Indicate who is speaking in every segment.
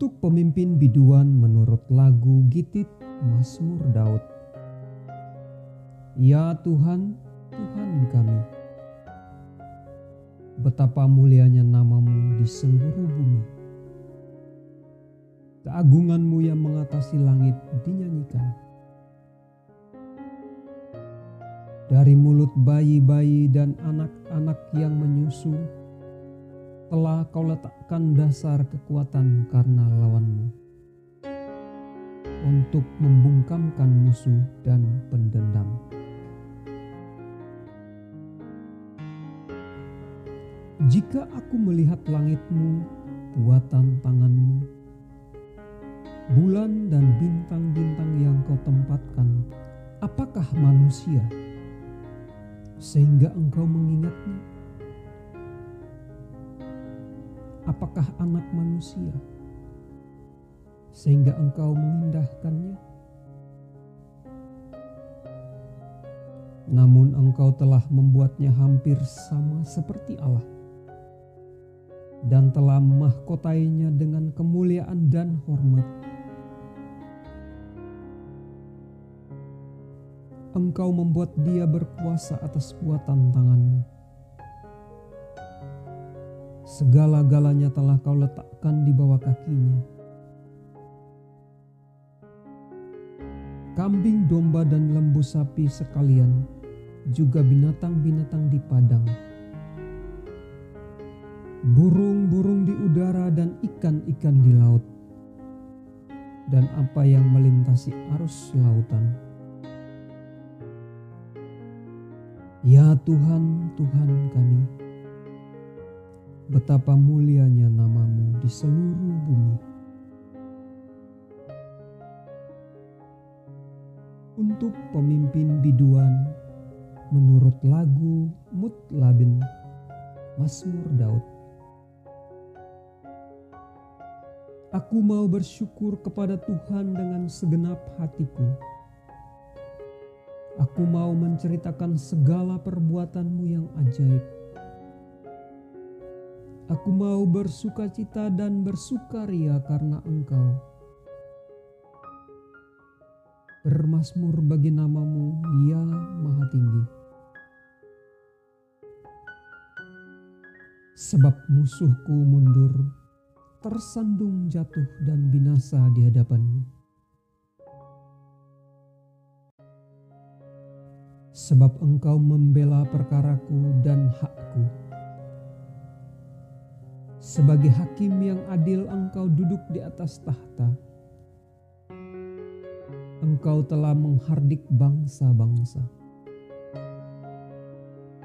Speaker 1: Untuk pemimpin biduan menurut lagu Gitit Mazmur Daud. Ya Tuhan, Tuhan kami. Betapa mulianya namamu di seluruh bumi. Keagunganmu yang mengatasi langit dinyanyikan. Dari mulut bayi-bayi dan anak-anak yang menyusu, telah kau letakkan dasar kekuatan karena lawanmu untuk membungkamkan musuh dan pendendam. Jika aku melihat langitmu, buatan tanganmu, bulan dan bintang-bintang yang kau tempatkan, apakah manusia sehingga engkau mengingatnya? Apakah anak manusia sehingga engkau mengindahkannya? Namun engkau telah membuatnya hampir sama seperti Allah dan telah mahkotainya dengan kemuliaan dan hormat. Engkau membuat dia berkuasa atas buatan tanganmu Segala-galanya telah kau letakkan di bawah kakinya. Kambing, domba, dan lembu sapi sekalian, juga binatang-binatang di padang. Burung-burung di udara dan ikan-ikan di laut. Dan apa yang melintasi arus lautan. Ya Tuhan, Tuhan kami, betapa mulianya namamu di seluruh bumi. Untuk pemimpin biduan menurut lagu Mutlabin Mazmur Daud. Aku mau bersyukur kepada Tuhan dengan segenap hatiku. Aku mau menceritakan segala perbuatanmu yang ajaib Aku mau bersuka cita dan bersukaria karena Engkau. Bermasmur bagi namamu, ya Maha Tinggi. Sebab musuhku mundur, tersandung jatuh dan binasa di hadapanmu. Sebab engkau membela perkaraku dan hakku sebagai hakim yang adil engkau duduk di atas tahta. Engkau telah menghardik bangsa-bangsa.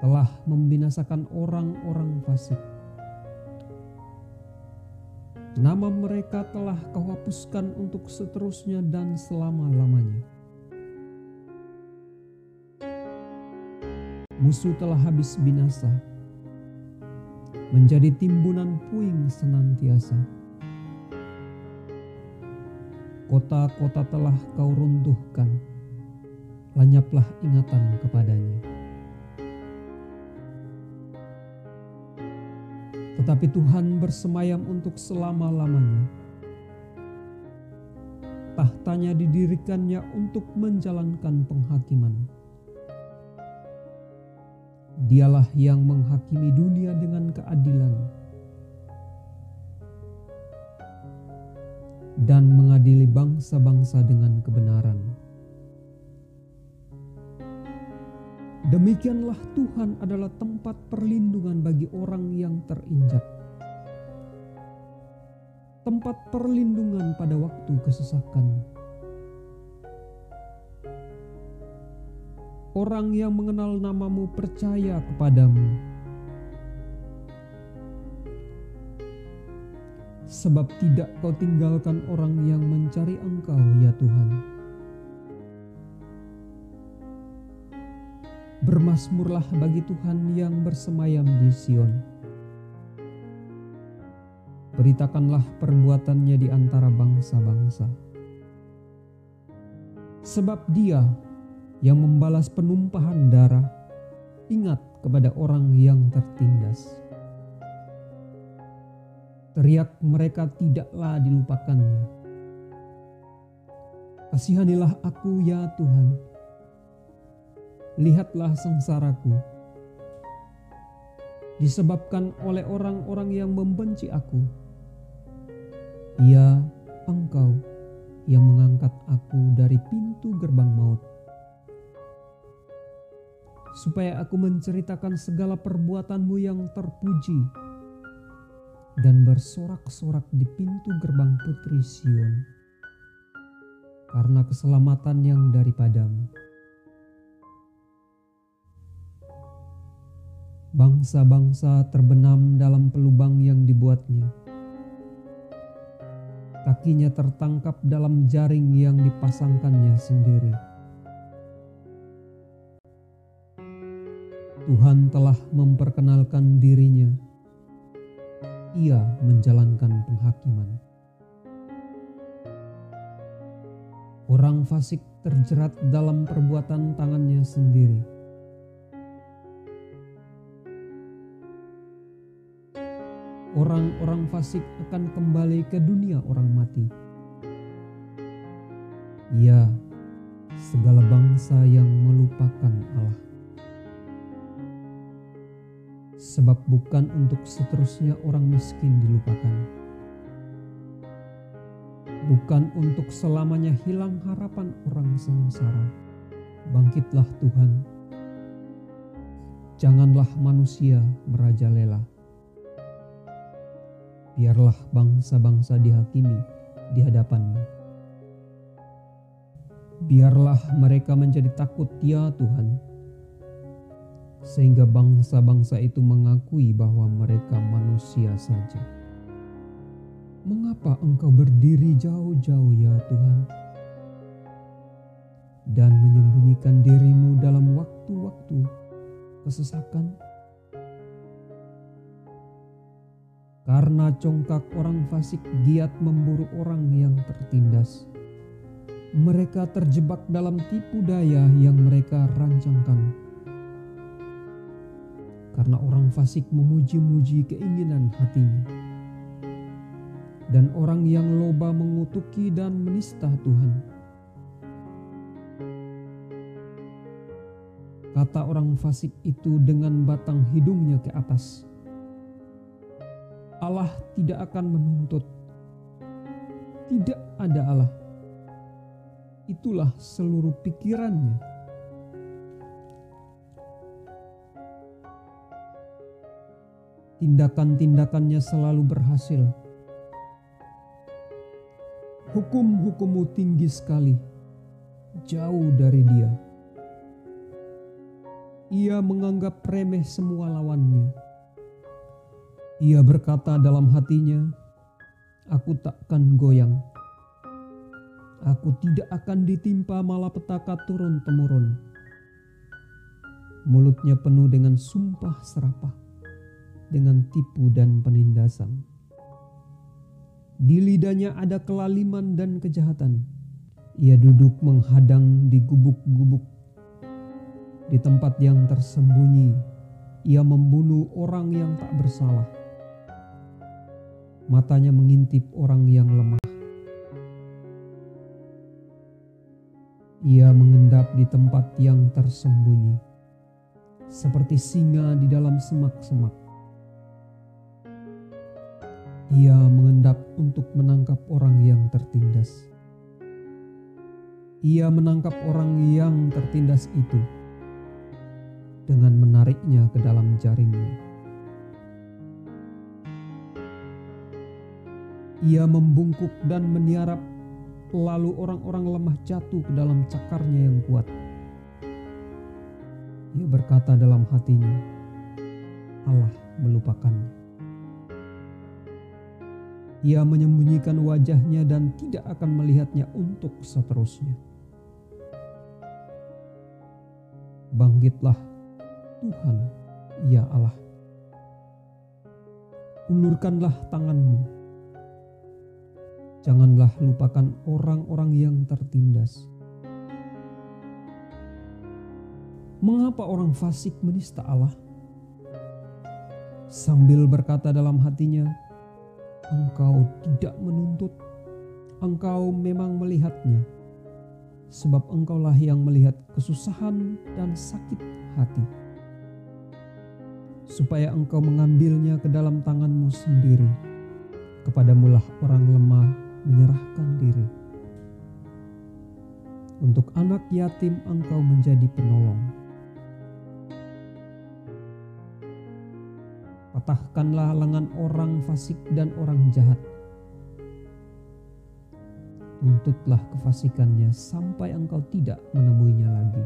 Speaker 1: Telah membinasakan orang-orang fasik. Nama mereka telah kau hapuskan untuk seterusnya dan selama-lamanya. Musuh telah habis binasa menjadi timbunan puing senantiasa. Kota-kota telah kau runtuhkan, lenyaplah ingatan kepadanya. Tetapi Tuhan bersemayam untuk selama-lamanya. Tahtanya didirikannya untuk menjalankan penghakiman Dialah yang menghakimi dunia dengan keadilan dan mengadili bangsa-bangsa dengan kebenaran. Demikianlah Tuhan adalah tempat perlindungan bagi orang yang terinjak. Tempat perlindungan pada waktu kesesakan orang yang mengenal namamu percaya kepadamu. Sebab tidak kau tinggalkan orang yang mencari engkau ya Tuhan. Bermasmurlah bagi Tuhan yang bersemayam di Sion. Beritakanlah perbuatannya di antara bangsa-bangsa. Sebab dia yang membalas penumpahan darah, ingat kepada orang yang tertindas. Teriak mereka tidaklah dilupakannya. Kasihanilah aku ya Tuhan. Lihatlah sengsaraku. Disebabkan oleh orang-orang yang membenci aku. Ya, engkau yang mengangkat aku dari pintu gerbang maut supaya aku menceritakan segala perbuatanmu yang terpuji dan bersorak-sorak di pintu gerbang putri Sion karena keselamatan yang daripadamu. Bangsa-bangsa terbenam dalam pelubang yang dibuatnya. Kakinya tertangkap dalam jaring yang dipasangkannya sendiri Tuhan telah memperkenalkan dirinya. Ia menjalankan penghakiman. Orang fasik terjerat dalam perbuatan tangannya sendiri. Orang-orang fasik akan kembali ke dunia orang mati. Ya, segala bangsa yang melupakan Allah sebab bukan untuk seterusnya orang miskin dilupakan. Bukan untuk selamanya hilang harapan orang sengsara. Bangkitlah Tuhan. Janganlah manusia merajalela. Biarlah bangsa-bangsa dihakimi di hadapanmu. Biarlah mereka menjadi takut ya Tuhan sehingga bangsa-bangsa itu mengakui bahwa mereka manusia saja. Mengapa engkau berdiri jauh-jauh ya Tuhan? Dan menyembunyikan dirimu dalam waktu-waktu kesesakan? Karena congkak orang fasik giat memburu orang yang tertindas. Mereka terjebak dalam tipu daya yang mereka rancangkan karena orang fasik memuji-muji keinginan hatinya. Dan orang yang loba mengutuki dan menista Tuhan. Kata orang fasik itu dengan batang hidungnya ke atas. Allah tidak akan menuntut. Tidak ada Allah. Itulah seluruh pikirannya tindakan-tindakannya selalu berhasil. Hukum-hukummu tinggi sekali, jauh dari dia. Ia menganggap remeh semua lawannya. Ia berkata dalam hatinya, "Aku takkan goyang. Aku tidak akan ditimpa malapetaka turun-temurun." Mulutnya penuh dengan sumpah serapah dengan tipu dan penindasan. Di lidahnya ada kelaliman dan kejahatan. Ia duduk menghadang di gubuk-gubuk. Di tempat yang tersembunyi, ia membunuh orang yang tak bersalah. Matanya mengintip orang yang lemah. Ia mengendap di tempat yang tersembunyi, seperti singa di dalam semak-semak. Ia mengendap untuk menangkap orang yang tertindas. Ia menangkap orang yang tertindas itu dengan menariknya ke dalam jaringnya. Ia membungkuk dan meniarap, lalu orang-orang lemah jatuh ke dalam cakarnya yang kuat. Ia berkata dalam hatinya, Allah melupakannya. Ia menyembunyikan wajahnya dan tidak akan melihatnya untuk seterusnya. Bangkitlah Tuhan, ya Allah. Ulurkanlah tanganmu. Janganlah lupakan orang-orang yang tertindas. Mengapa orang fasik menista Allah? Sambil berkata dalam hatinya, Engkau tidak menuntut, Engkau memang melihatnya, sebab Engkaulah yang melihat kesusahan dan sakit hati, supaya Engkau mengambilnya ke dalam tanganmu sendiri. Kepadamulah orang lemah menyerahkan diri. Untuk anak yatim Engkau menjadi penolong. Patahkanlah lengan orang fasik dan orang jahat. Tuntutlah kefasikannya sampai engkau tidak menemuinya lagi.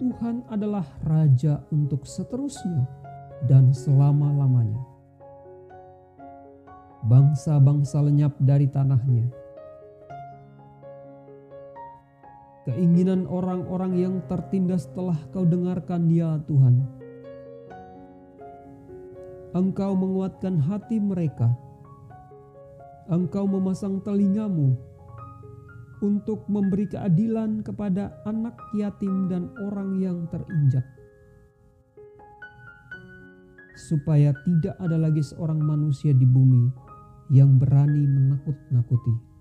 Speaker 1: Tuhan adalah Raja untuk seterusnya dan selama-lamanya. Bangsa-bangsa lenyap dari tanahnya keinginan orang-orang yang tertindas telah kau dengarkan ya Tuhan. Engkau menguatkan hati mereka. Engkau memasang telingamu untuk memberi keadilan kepada anak yatim dan orang yang terinjak. Supaya tidak ada lagi seorang manusia di bumi yang berani menakut-nakuti